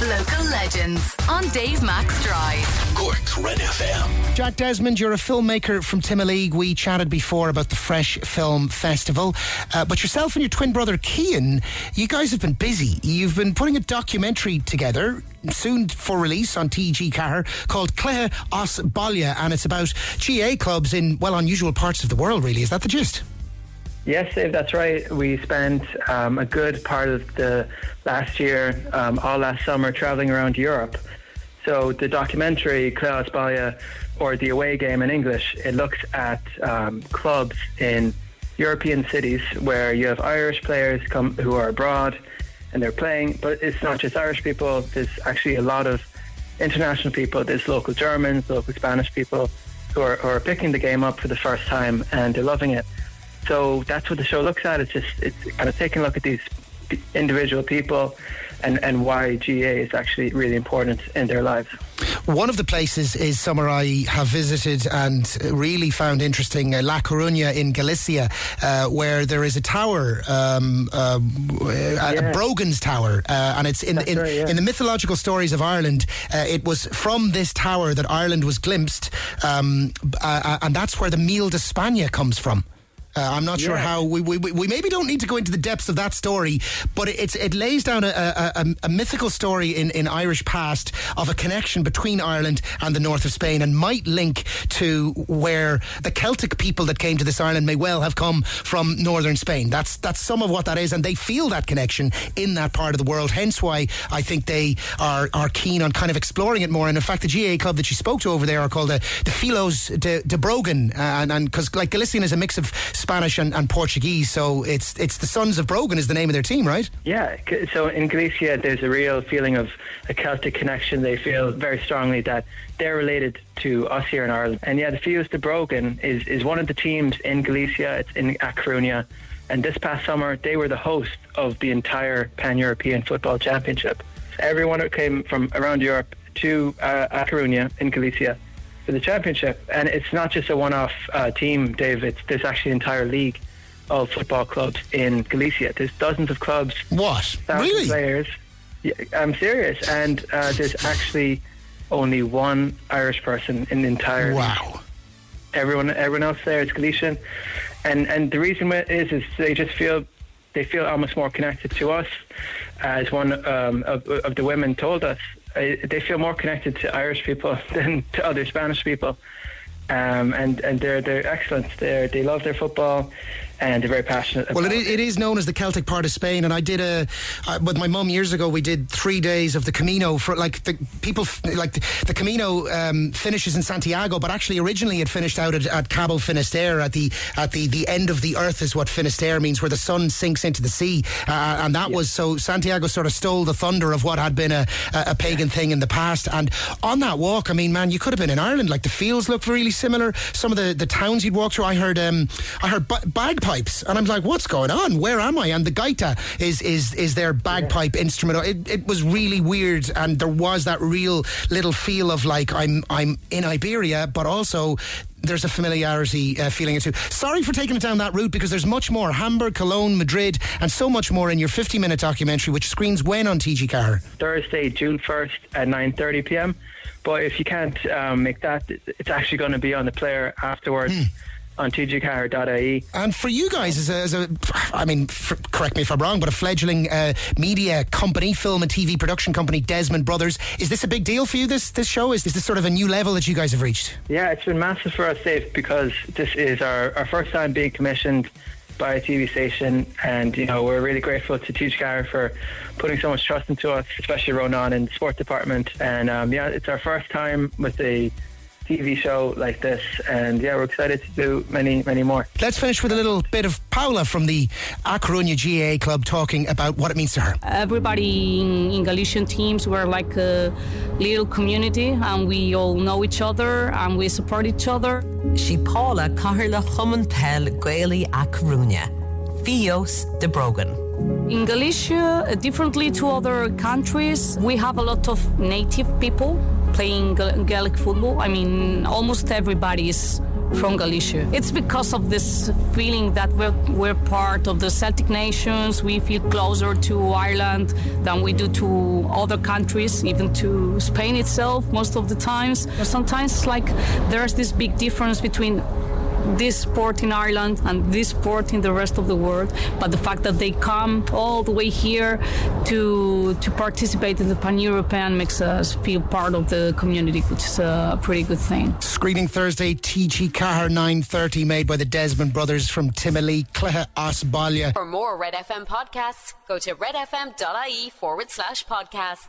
Local legends on Dave Max Drive. Cork's Red FM. Jack Desmond, you're a filmmaker from Timoleague. We chatted before about the Fresh Film Festival. Uh, but yourself and your twin brother Cian, you guys have been busy. You've been putting a documentary together, soon for release on TG4, called Cluiche As Baile, and it's about GAA clubs in, well, unusual parts of the world, really. Is that the gist? Yes, Dave, that's right. We spent um, a good part of the last year, um, all last summer, traveling around Europe. So the documentary As Baile, or the away game in English, it looks at um, clubs in European cities where you have Irish players come who are abroad and they're playing. But it's not just Irish people. There's actually a lot of international people. There's local Germans, local Spanish people who are, who are picking the game up for the first time and they're loving it. So that's what the show looks at. It's just it's kind of taking a look at these individual people and, and why GAA is actually really important in their lives. One of the places is somewhere I have visited and really found interesting, uh, La Coruña in Galicia, uh, where there is a tower, um, uh, a, Yeah. Brogan's Tower, uh, and it's in in, right, yeah. in the mythological stories of Ireland. Uh, it was from this tower that Ireland was glimpsed, um, uh, and that's where the Meal de España comes from. Uh, I'm not sure how we, we we maybe don't need to go into the depths of that story, but it's it lays down a, a, a, a mythical story in, in Irish past of a connection between Ireland and the north of Spain, and might link to where the Celtic people that came to this island may well have come from northern Spain. That's that's some of what that is, and they feel that connection in that part of the world. Hence why I think they are are keen on kind of exploring it more. And in fact, the GAA club that you spoke to over there are called the, the Fillos de, de Brogan, uh, and because like Galician is a mix of Spanish and, and Portuguese, so it's it's the Sons of Brogan is the name of their team, right? Yeah, so in Galicia, there's a real feeling of a Celtic connection. They feel very strongly that they're related to us here in Ireland. And yeah, the Fillos de Brogan is, is one of the teams in Galicia. It's in A Coruña. And this past summer, they were the host of the entire Pan European Football Championship. Everyone who came from around Europe to uh, A Coruña in Galicia for the championship. And it's not just a one off uh, team, Dave, it's, there's actually an entire league of football clubs in Galicia. There's dozens of clubs What? Really? players. Yeah, I'm serious, and uh, there's actually only one Irish person in the entire. Wow. Everyone, everyone else there is Galician, and and the reason is is they just feel they feel almost more connected to us, as one um, of, of the women told us. Uh, they feel more connected to Irish people than to other Spanish people. Um, and and they're they're excellent. They they love their football, and they're very passionate. Well, it is, it is known as the Celtic part of Spain, and I did a uh, with my mum years ago. We did three days of the Camino for like the people like the, the Camino um, finishes in Santiago, but actually originally it finished out at, at Cabo Finisterre at the at the the end of the earth is what Finisterre means, where the sun sinks into the sea, uh, and that was so Santiago sort of stole the thunder of what had been a, a, a pagan thing in the past. And on that walk, I mean, man, you could have been in Ireland. Like the fields look really similar. Some of the, the towns you'd walk through, I heard um, I heard ba- bagpipes, and I'm like, what's going on? Where am I? And the gaita is is is their bagpipe instrument. It, it was really weird, and there was that real little feel of like I'm I'm in Iberia, but also. There's a familiarity uh, feeling it too. Sorry for taking it down that route because there's much more. Hamburg, Cologne, Madrid, and so much more in your 50 minute documentary, which screens when on TG4? Thursday, June 1st at 9.30 p.m. But if you can't um, make that, it's actually going to be on the player afterwards on tg4.ie. And for you guys, as a, as a I mean, f correct me if I'm wrong, but a fledgling uh, media company, film and TV production company, Desmond Brothers, is this a big deal for you? This this show is, is this sort of a new level that you guys have reached? Yeah, it's been massive for us, Dave, because this is our, our first time being commissioned by a TV station, and you know we're really grateful to TG4 for putting so much trust into us, especially Ronan in the sport department. And um, yeah, it's our first time with a TV show like this, and yeah, we're excited to do many, many more. Let's finish with a little bit of Paula from the A Coruña GAA club talking about what it means to her. everybody in, in Galician teams were like a little community and we all know each other and we support each other. Si Paula Carla Human Pell Gaeli a Fillos de Brogan. In Galicia, uh, differently to other countries, we have a lot of native people playing Gaelic football. I mean, almost everybody is from Galicia. It's because of this feeling that we're, we're part of the Celtic nations. We feel closer to Ireland than we do to other countries, even to Spain itself most of the times. Sometimes like there's this big difference between this sport in Ireland and this sport in the rest of the world. But the fact that they come all the way here to to participate in the Pan European makes us feel part of the community, which is a pretty good thing. Screening Thursday, TG4 9.30, made by the Desmond brothers from Timoleague, Cleha Osbalia. For more Red FM podcasts, go to redfm.ie forward slash podcasts.